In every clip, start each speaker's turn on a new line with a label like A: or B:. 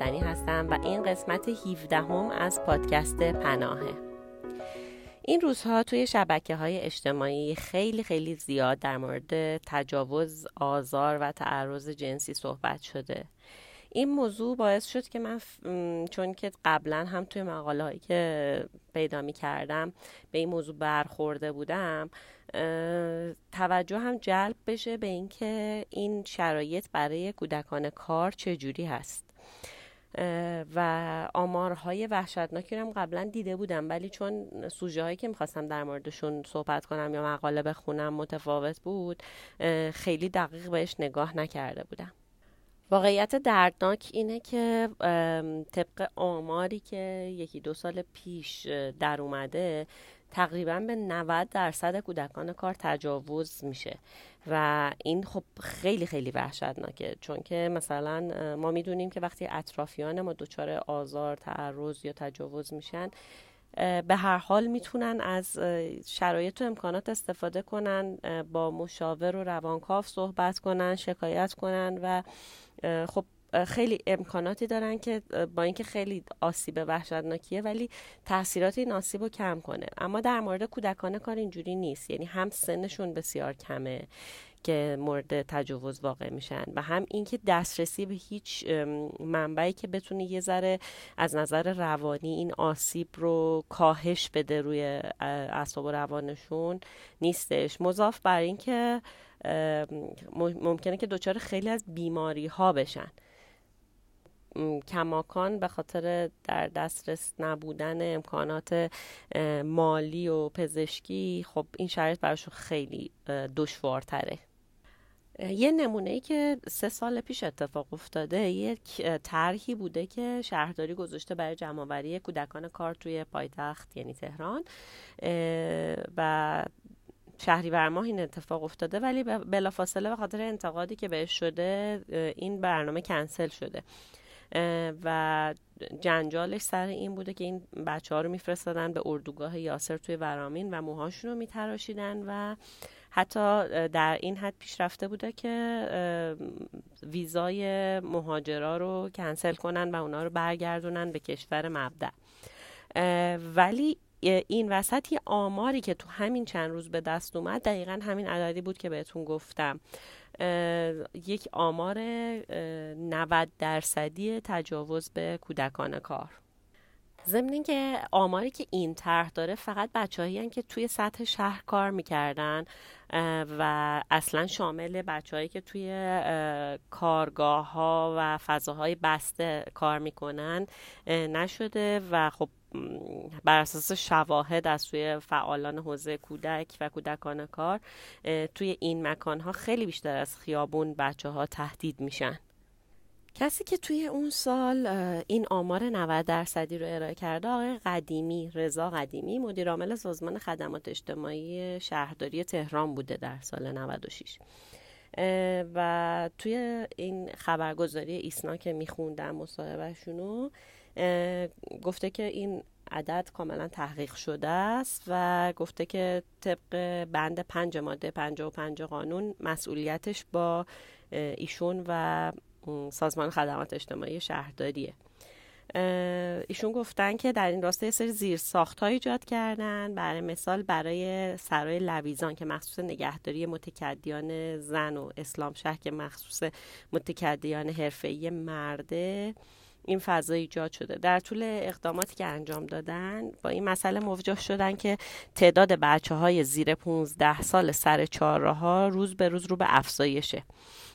A: وطنی هستم و این قسمت 17 هم از پادکست پناهه. این روزها توی شبکه های اجتماعی خیلی خیلی زیاد در مورد تجاوز، آزار و تعرض جنسی صحبت شده. این موضوع باعث شد که من چون که قبلا هم توی مقاله هایی که پیدا می کردم به این موضوع برخورده بودم توجه هم جلب بشه به اینکه این شرایط برای کودکان کار چجوری هست. و آمارهای وحشتناکی رو هم قبلا دیده بودم. ولی چون سوژه هایی که می‌خواستم در موردشون صحبت کنم یا مقاله بخونم متفاوت بود خیلی دقیق بهش نگاه نکرده بودم. واقعیت دردناک اینه که طبق آماری که یکی دو سال پیش در اومده تقریبا به 90 درصد کودکان کار تجاوز میشه. و این خب خیلی خیلی وحشتناکه چون که مثلا ما می‌دونیم که وقتی اطرافیان ما دچار آزار تعرض یا تجاوز میشن به هر حال می‌تونن از شرایط و امکانات استفاده کنن با مشاور و روانکاو صحبت کنن شکایت کنن و خب خیلی امکاناتی دارن که با اینکه خیلی آسیب وحشتناکیه ولی تاثیرات این آسیب رو کم کنه. اما در مورد کودکان کار اینجوری نیست. یعنی هم سنشون بسیار کمه که مورد تجاوز واقع میشن و هم اینکه دسترسی به هیچ منبعی که بتونه یه ذره از نظر روانی این آسیب رو کاهش بده روی اعصاب و روانشون نیستش. مضاف بر اینکه ممکنه که دچار خیلی از بیماری ها بشن. کماکان به خاطر در دسترس نبودن امکانات مالی و پزشکی خب این شرایط براشون خیلی دشوارتره. یه نمونه ای که سه سال پیش اتفاق افتاده یک طرحی بوده که شهرداری گذاشته برای جمعآوری کودکان کار توی پایتخت یعنی تهران. و شهری ماه این اتفاق افتاده ولی بلافاصله به خاطر انتقادی که بهش شده این برنامه کنسل شده. و جنجالش سر این بوده که این بچه ها رو میفرستادن به اردوگاه یاسر توی ورامین و موهاشون رو میتراشیدن و حتی در این حد پیشرفته بوده که ویزای مهاجرا رو کنسل کنن و اونا رو برگردونن به کشور مبدع. ولی این وسط یه آماری که تو همین چند روز به دست اومد دقیقا همین عددی بود که بهتون گفتم. یک آمار 90 درصدی تجاوز به کودکان کار. ضمن که آماری که این طرح داره فقط بچههایی که توی سطح شهر کار می‌کردن و اصلا شامل بچههایی که توی کارگاه ها و فضاهای بسته کار می‌کنن نشده. و خب بر اساس شواهد از سوی فعالان حوزه کودک و کودکان کار توی این مکان ها خیلی بیشتر از خیابون بچه ها تهدید میشن. کسی که توی اون سال این آمار 90 درصدی رو ارائه کرده آقای قدیمی رضا قدیمی مدیر عامل سازمان خدمات اجتماعی شهرداری تهران بوده در سال 96 و توی این خبرگزاری ایسنا که میخوندم مصاحبهشونو گفته که این عدد کاملا تحقیق شده است و گفته که طبق بند پنج ماده پنج و پنج قانون مسئولیتش با ایشون و سازمان خدمات اجتماعی شهرداریه. ایشون گفتن که در این راسته سری زیر ساخت ایجاد کردن. برای مثال برای سرای لویزان که مخصوص نگهداری متکدیان زن و اسلام شهر که مخصوص متکدیان حرفه‌ای مرده این فضا ایجاد شده. در طول اقداماتی که انجام دادن با این مسئله مواجه شدن که تعداد بچه های زیر 15 سال سر چهارراه ها روز به روز رو به افزایشه.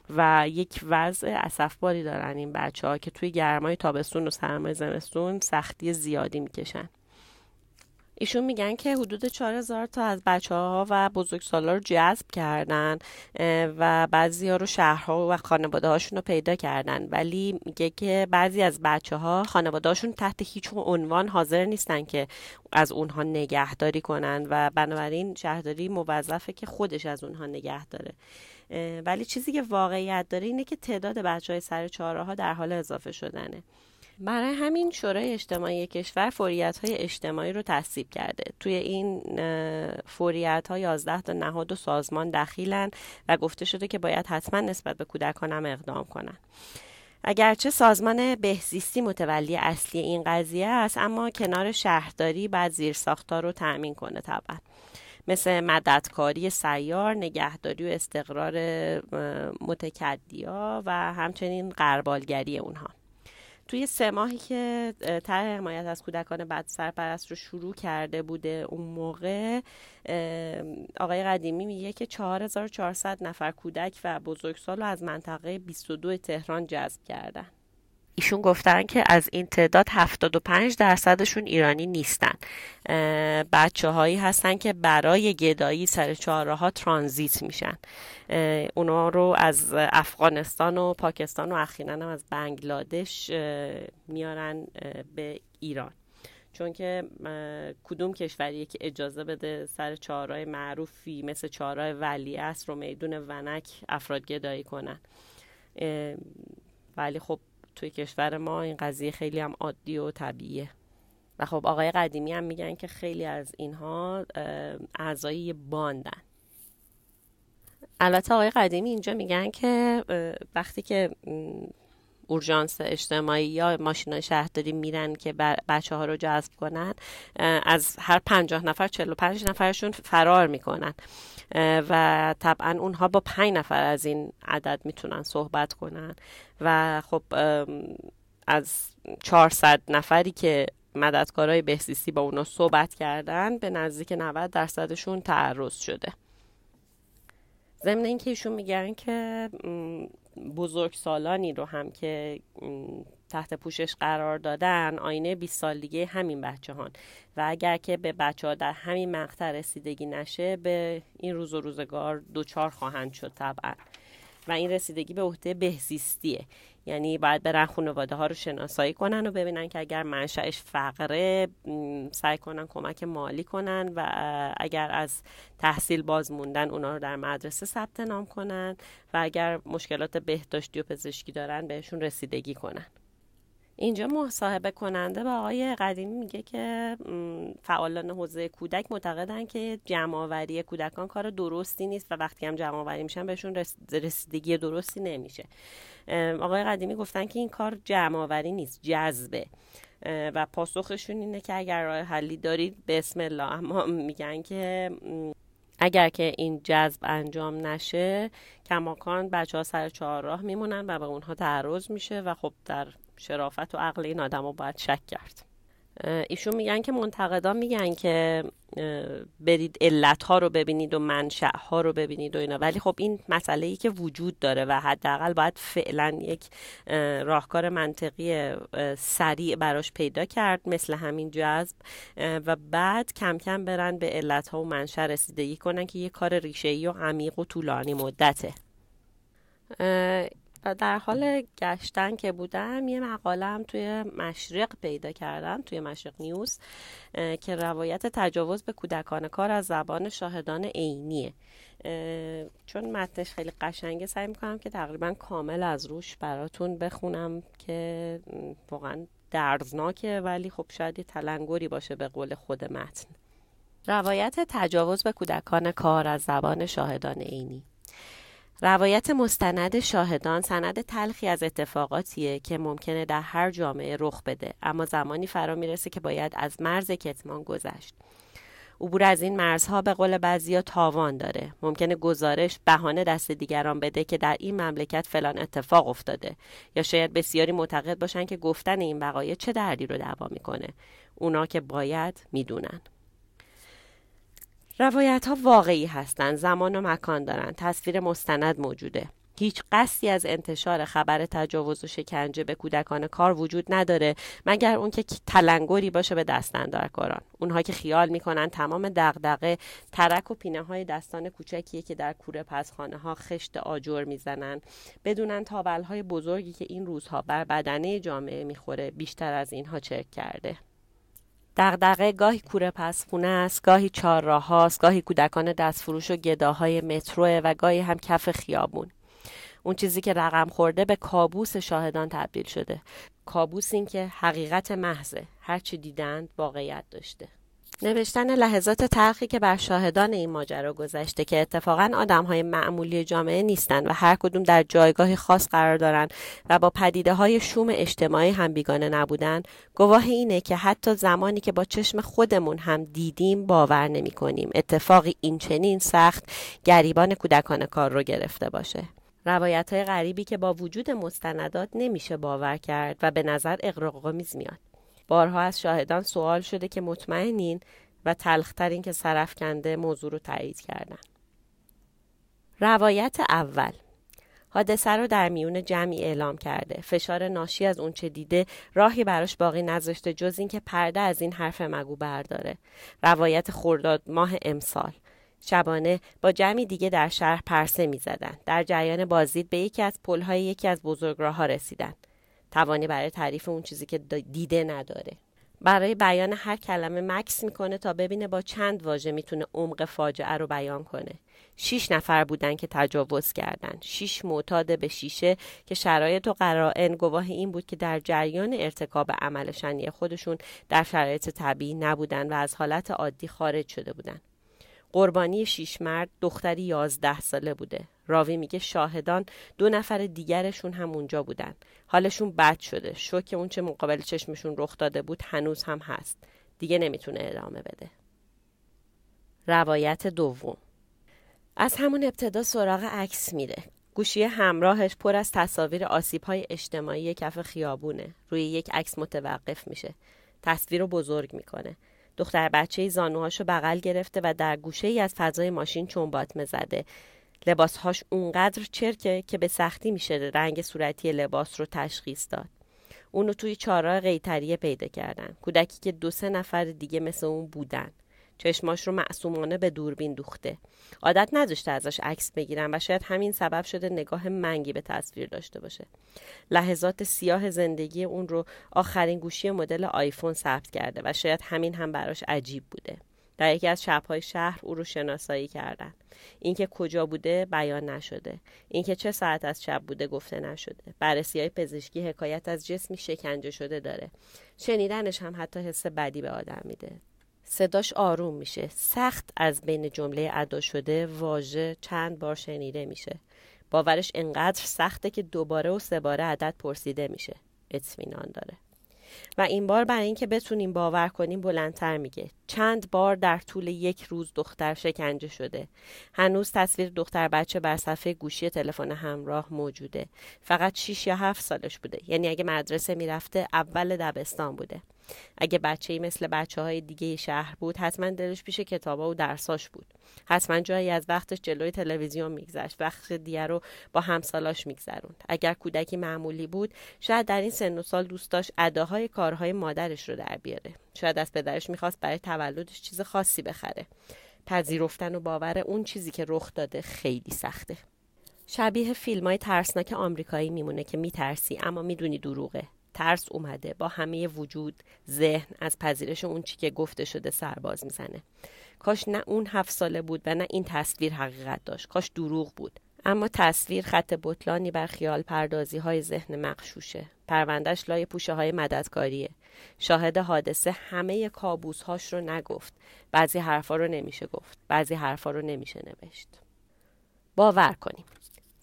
A: و یک وضع اسفباری دارن این بچه ها که توی گرمای تابستون و سرمای زمستون سختی زیادی می‌کشن. ایشون میگن که حدود 4000 تا از بچه ها و بزرگسالا رو جذب کردن و بعضی ها رو شهرها و خانواده هاشون رو پیدا کردن. ولی میگه که بعضی از بچه ها خانواده هاشون تحت هیچ عنوان حاضر نیستن که از اونها نگهداری کنن و بنابراین شهرداری موظفه که خودش از اونها نگه داره. ولی چیزی که واقعیت داره اینه که تعداد بچه های سر ها در حال اضافه شدنه. برای همین شورای اجتماعی کشور فوریت های اجتماعی رو تصویب کرده. توی این فوریت ها 11 تا نهاد و سازمان دخیلن و گفته شده که باید حتما نسبت به کودکان هم اقدام کنن. اگرچه سازمان بهزیستی متولی اصلی این قضیه است اما کنار شهرداری بعد زیر ساختار رو تأمین کنه طبعا. مثل مددکاری سیار، نگهداری و استقرار متکدیا و همچنین قربالگری اونها. توی سه ماهی که طرح حمایت از کودکان بد سرپرست رو شروع کرده بوده اون موقع آقای قدیمی میگه که 4400 نفر کودک و بزرگسال رو از منطقه 22 تهران جذب کردن. ایشون گفتن که از این تعداد 75 درصدشون ایرانی نیستن. بچه هایی هستن که برای گدایی سر چهارراه ها ترانزیت میشن. اونا رو از افغانستان و پاکستان و اخیرا هم از بنگلادش میارن به ایران. چون که کدوم کشوری که اجازه بده سر چهارراه معروفی مثل چهارراه ولی است رو میدون ونک افراد گدایی کنن ولی خب توی کشور ما این قضیه خیلی هم عادی و طبیعیه. و خب آقای قدیمی هم میگن که خیلی از اینها اعضای باندن. البته آقای قدیمی اینجا میگن که وقتی که اورژانس اجتماعی یا ماشین شهرداری میرن که بچه ها رو جذب کنن از هر پنجاه نفر چلو پنج نفرشون فرار می‌کنن. و طبعا اونها با پنج نفر از این عدد می‌تونن صحبت کنن. و خب از 400 نفری که مددکارای بهزیستی با اونا صحبت کردن به نزدیک 90 درصدشون تعرض شده. ضمن اینکه ایشون میگن که بزرگ سالانی رو هم که تحت پوشش قرار دادن آینه 20 سال دیگه همین بچه هان و اگر که به بچه ها در همین مقطع رسیدگی نشه به این روز و روزگار دوچار خواهند شد طبعا. و این رسیدگی به عهده بهزیستیه. یعنی باید برن خانواده ها رو شناسایی کنن و ببینن که اگر منشأش فقره سعی کنن کمک مالی کنن و اگر از تحصیل باز موندن اونا رو در مدرسه ثبت نام کنن و اگر مشکلات بهداشتی و پزشکی دارن بهشون رسیدگی کنن. اینجا مصاحبه کننده با آقای قدیمی میگه که فعالان حوزه کودک معتقدن که جمعآوری کودکان کار درستی نیست و وقتی هم جمعآوری میشن بهشون رسیدگی درستی نمیشه. آقای قدیمی گفتن که این کار جمعآوری نیست جذبه. و پاسخشون اینه که اگر راه حلی دارید بسم الله. اما میگن که اگر که این جذب انجام نشه کماکان بچه ها سر چهارراه میمونن و به اونها تعرض میشه و خب در شرافت و عقل این آدم رو باید شک کرد. ایشون میگن که منتقدان میگن که برید علت ها رو ببینید و منشأ ها رو ببینید و اینا. ولی خب این مسئله ای که وجود داره و حداقل باید فعلا یک راهکار منطقی سریع براش پیدا کرد مثل همین جذب. و بعد کم کم برن به علت ها و منشأ رسیدگی کنن که یه کار ریشه ای و عمیق و طولانی مدته. در حال گشتن که بودم یه مقاله هم توی مشرق پیدا کردم توی مشرق نیوز که روایت تجاوز به کودکان کار از زبان شاهدان عینیه. چون متنش خیلی قشنگه سعی می‌کنم که تقریبا کامل از روش براتون بخونم که واقعا دردناکه ولی خب شاید یه تلنگری باشه به قول خود متن. روایت تجاوز به کودکان کار از زبان شاهدان عینی. روایت مستند شاهدان سند تلخی از اتفاقاتیه که ممکنه در هر جامعه رخ بده اما زمانی فرا می‌رسه که باید از مرز کتمان گذشت. عبور از این مرزها به قول بعضیا تاوان داره. ممکنه گزارش بهانه دست دیگران بده که در این مملکت فلان اتفاق افتاده یا شاید بسیاری معتقد باشن که گفتن این وقایع چه دردی رو دعوا می‌کنه. اونا که باید می‌دونن. روایت ها واقعی هستند زمان و مکان دارند تصویر مستند موجوده. هیچ قصدی از انتشار خبر تجاوز و شکنجه به کودکان کار وجود نداره مگر اون که تلنگری باشه به دستاندرکاران اونها که خیال می‌کنن تمام دغدغه ترک و پینه های دستان کوچکیه که در کوره پسخانه ها خشت آجر می‌زنن. بدونن تاول های بزرگی که این روزها بر بدنه جامعه می‌خوره بیشتر از اینها چرک کرده. دغدغه گاهی کوره پسخونه است گاهی چهارراه هاست گاهی کودکان دستفروش و گداهای متروه و گاهی هم کف خیابون. اون چیزی که رقم خورده به کابوس شاهدان تبدیل شده. کابوس این که حقیقت محضه. هرچی دیدند واقعیت داشته. نوشتن لحظات تلخی که بر شاهدان این ماجرا گذشته که اتفاقا آدم های معمولی جامعه نیستند و هر کدوم در جایگاهی خاص قرار دارند و با پدیده های شوم اجتماعی هم بیگانه نبودن گواه اینه که حتی زمانی که با چشم خودمون هم دیدیم باور نمی کنیم اتفاقی این چنین سخت گریبان کودکان کار رو گرفته باشه. روایت های غریبی که با وجود مستندات نمیشه باور کرد و به نظر اقراق‌آمیز میاد. بارها از شاهدان سوال شده که مطمئنین و تلخترین که کنده موضوع رو تایید کردن. روایت اول حادثه رو در میون جمعی اعلام کرده فشار ناشی از اونچه دیده راهی براش باقی نذاشته جز اینکه پرده از این حرف مگو برداره روایت خرداد ماه امسال شبانه با جمعی دیگه در شهر پرسه می زدن. در جریان بازدید به یکی از پلهای یکی از بزرگراه ها رسیدن. توانی برای تعریف اون چیزی که دیده نداره. برای بیان هر کلمه مکس می‌کنه تا ببینه با چند واژه می‌تونه عمق فاجعه رو بیان کنه. شیش نفر بودن که تجاوز کردن. شیش معتاد به شیشه که شرایط و قرائن گواه این بود که در جریان ارتکاب عمل شنی خودشون در شرایط طبیعی نبودن و از حالت عادی خارج شده بودن. قربانی شیش مرد دختری یازده ساله بوده. راوی میگه شاهدان دو نفر دیگرشون هم اونجا بودن. حالشون بد شده. شوک اون چه مقابل چشمشون رخ داده بود هنوز هم هست. دیگه نمی‌تونه ادامه بده. روایت دوم. از همون ابتدا سراغ عکس میره. گوشی همراهش پر از تصاویر آسیب های اجتماعی کف خیابونه. روی یک عکس متوقف میشه. تصویر رو بزرگ می‌کنه. دختر بچه زانوهاشو بغل گرفته و در گوشه ای از فضای ماشین چنباتمه زده لباسهاش اونقدر چرکه که به سختی میشه رنگ صورتی لباس رو تشخیص داد. اونو توی چارا قیتریه پیدا کردن. کودکی که دو سه نفر دیگه مثل اون بودن. چشماش رو معصومانه به دوربین دوخته. عادت نداشته ازش عکس بگیرن و شاید همین سبب شده نگاه منگی به تصویر داشته باشه. لحظات سیاه زندگی اون رو آخرین گوشی مدل آیفون ثبت کرده و شاید همین هم براش عجیب بوده. در یکی از شبهای شهر او رو شناسایی کردن. اینکه کجا بوده بیان نشده. اینکه چه ساعت از شب بوده گفته نشده. بررسی های پزشکی حکایت از جسمی شکنجه شده داره. شنیدنش هم حتی حس بدی به آدم میده. صداش آروم میشه. سخت از بین جمله ادا شده واژه چند بار شنیده میشه. باورش انقدر سخته که دوباره و سه باره عدد پرسیده میشه. اطمینان داره. و این بار برای اینکه بتونیم باور کنیم بلندتر میگه. چند بار در طول یک روز دختر شکنجه شده. هنوز تصویر دختر بچه بر صفحه گوشی تلفن همراه موجوده. فقط 6 یا 7 سالش بوده. یعنی اگه مدرسه می‌رفته اول دبستان بوده. اگه بچه ای مثل بچه های دیگه شهر بود حتما دلش پیش کتابا و درساش بود. حتما جایی از وقتش جلوی تلویزیون میگذشت وقت دیگر رو با همسالاش میگذروند. اگر کودکی معمولی بود شاید در این سن و سال دوست داشت اداهای کارهای مادرش رو در بیاره. شاید از پدرش می‌خواست برای تولدش چیز خاصی بخره. پذیرفتن و باور اون چیزی که رخ داده خیلی سخته. شبیه فیلم های ترسناک آمریکایی میمونه که میترسی اما می‌دونی دروغه. ترس اومده با همه وجود ذهن از پذیرش اون چی که گفته شده سرباز می‌زنه. کاش نه اون هفت ساله بود و نه این تصویر حقیقت داشت. کاش دروغ بود. اما تصویر خط بطلانی بر خیال پردازی های ذهن مقشوشه پروندش لای پوشه های مددکاریه. شاهد حادثه همه کابوس هاش رو نگفت. بعضی حرفا رو نمیشه گفت. بعضی حرفا رو نمیشه نوشت. باور کنیم.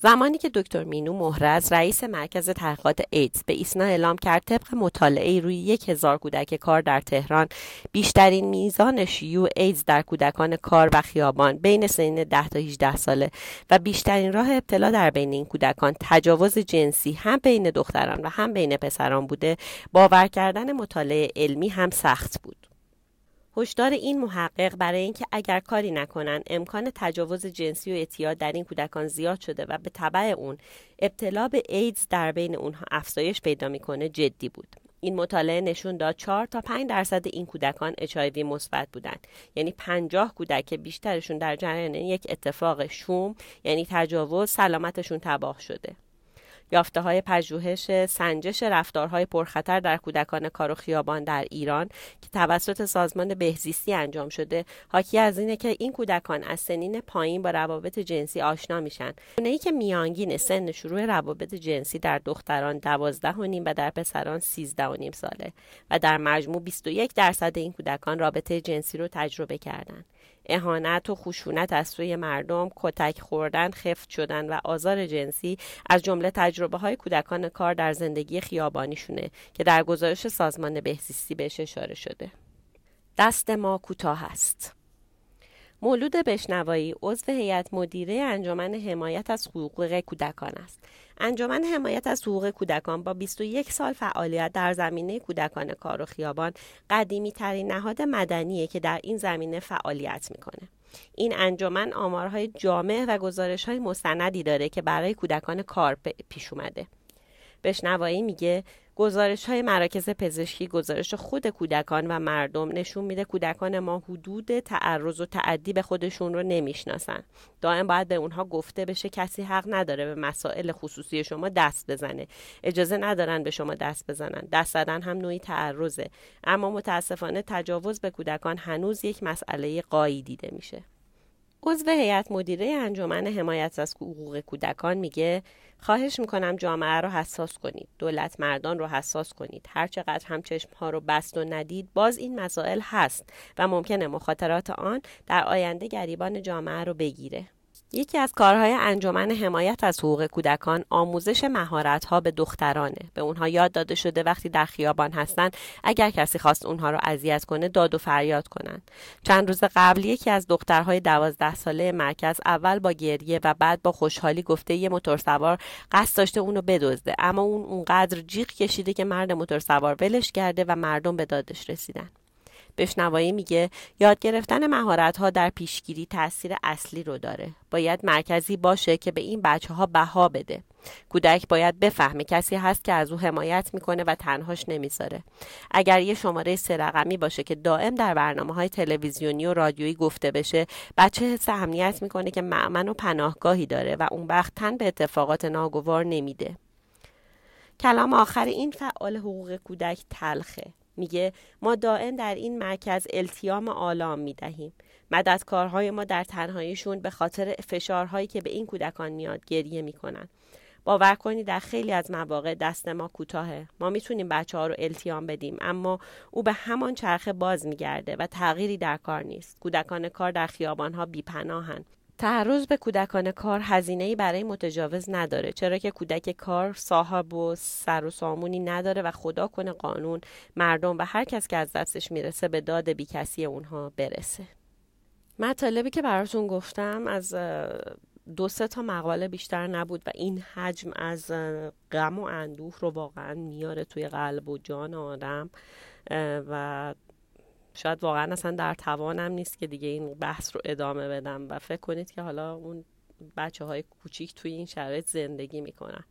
A: زمانی که دکتر مینو مهرز رئیس مرکز تحقیقات ایدز به ایسنا اعلام کرد طبق مطالعه روی یک هزار کودک کار در تهران بیشترین میزان شیوع ایدز در کودکان کار و خیابان بین سنین 10 تا 18 ساله و بیشترین راه ابتلا در بین این کودکان تجاوز جنسی هم بین دختران و هم بین پسران بوده باور کردن مطالعه علمی هم سخت بود. هشدار این محقق برای اینکه اگر کاری نکنن امکان تجاوز جنسی و اعتیاد در این کودکان زیاد شده و به طبع اون ابتلا به ایدز در بین اونها افزایش پیدا می‌کنه جدی بود. این مطالعه نشون داد 4 تا 5 درصد این کودکان HIV مثبت بودند. یعنی 50 کودک بیشترشون در جریان یک اتفاق شوم یعنی تجاوز سلامتشون تباه شده. یافته های پژوهش سنجش رفتارهای پرخطر در کودکان کار و خیابان در ایران که توسط سازمان بهزیستی انجام شده حاکی از اینه که این کودکان از سنین پایین با روابط جنسی آشنا میشن ای که میانگین سن شروع روابط جنسی در دختران دوازده و نیم و در پسران سیزده و نیم ساله و در مجموع 21 درصد این کودکان رابطه جنسی رو تجربه کردند. اهانت و خشونت از سوی مردم، کتک خوردن، خفت شدن و آزار جنسی از جمله تجربه های کودکان کار در زندگی خیابانیشونه که در گزارش سازمان بهزیستی بهش اشاره شده. دست ما کوتاه است. مولود بشنوایی عضو هیئت مدیره انجمن حمایت از حقوق کودکان است. انجمن حمایت از حقوق کودکان با 21 سال فعالیت در زمینه کودکان کار و خیابان قدیمی ترین نهاد مدنیه که در این زمینه فعالیت می‌کنه. این انجمن آمارهای جامع و گزارش های مستندی داره که برای کودکان کار پیش اومده. بشنوایی میگه گزارش های مراکز پزشکی گزارش خود کودکان و مردم نشون میده کودکان ما حدود تعرض و تعدی به خودشون رو نمی‌شناسن. دائم باید به اونها گفته بشه کسی حق نداره به مسائل خصوصی شما دست بزنه. اجازه ندارن به شما دست بزنن. دست زدن هم نوعی تعرضه. اما متاسفانه تجاوز به کودکان هنوز یک مسئله قایی دیده میشه. عضو هیئت مدیره انجمن حمایت از حقوق کودکان میگه خواهش می‌کنم جامعه رو حساس کنید دولت مردان رو حساس کنید. هر چقدر هم چشم ها رو بست و ندید باز این مسائل هست و ممکنه مخاطرات آن در آینده گریبان جامعه رو بگیره. یکی از کارهای انجمن حمایت از حقوق کودکان آموزش ها به دخترانه. به اونها یاد داده شده وقتی در خیابان هستند اگر کسی خواست اونها رو اذیت کنه داد و فریاد کنند. چند روز قبل یکی از دخترهای دوازده ساله مرکز اول با گریه و بعد با خوشحالی گفته یه موتورسوار قصد داشته اونو بدزده اما اون اونقدر جیغ کشیده که مرد موتورسوار ولش کرده و مردم به دادش رسیدن. بشنوایی میگه یاد گرفتن مهارت ها در پیشگیری تاثیر اصلی رو داره. باید مرکزی باشه که به این بچه ها بها بده. کودک باید بفهمه کسی هست که از او حمایت می‌کنه و تنهاش نمی‌ذاره. اگر یه شماره سه رقمی باشه که دائم در برنامه های تلویزیونی و رادیویی گفته بشه بچه حس امنیت می‌کنه که معمن و پناهگاهی داره و اون وقت تن به اتفاقات ناگوار نمیده. کلام آخر این فعال حقوق کودک تلخه. میگه ما دائم در این مرکز التیام آلام می‌دهیم. مددکارهای ما در تنهاییشون به خاطر فشارهایی که به این کودکان میاد گریه می‌کنن. باور کنید در خیلی از مواقع دست ما کوتاهه. ما می‌تونیم بچه ها رو التیام بدیم اما او به همان چرخه باز میگرده و تغییری در کار نیست. کودکان کار در خیابان ها بیپناهن. تعرض به کودکان کار هزینه برای متجاوز نداره چرا که کودک کار صاحب و سر و سامونی نداره و خدا کنه قانون مردم و هر کس که از دستش می‌رسه به داد بیکسی اونها برسه. مطالبی که براتون گفتم از دو سه تا مقاله بیشتر نبود و این حجم از غم و اندوه رو واقعا میاره توی قلب و جان آدم و شاید واقعا اصلا در توانم نیست که دیگه این بحث رو ادامه بدم و فکر کنید که حالا اون بچه های کوچیک توی این شرایط زندگی می‌کنن.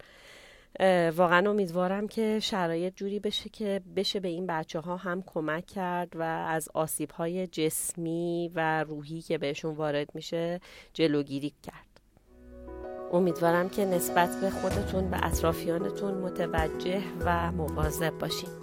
A: واقعا امیدوارم که شرایط جوری بشه که بشه به این بچه ها هم کمک کرد و از آسیب های جسمی و روحی که بهشون وارد میشه جلوگیری کرد. امیدوارم که نسبت به خودتون به اطرافیانتون متوجه و مواظب باشین.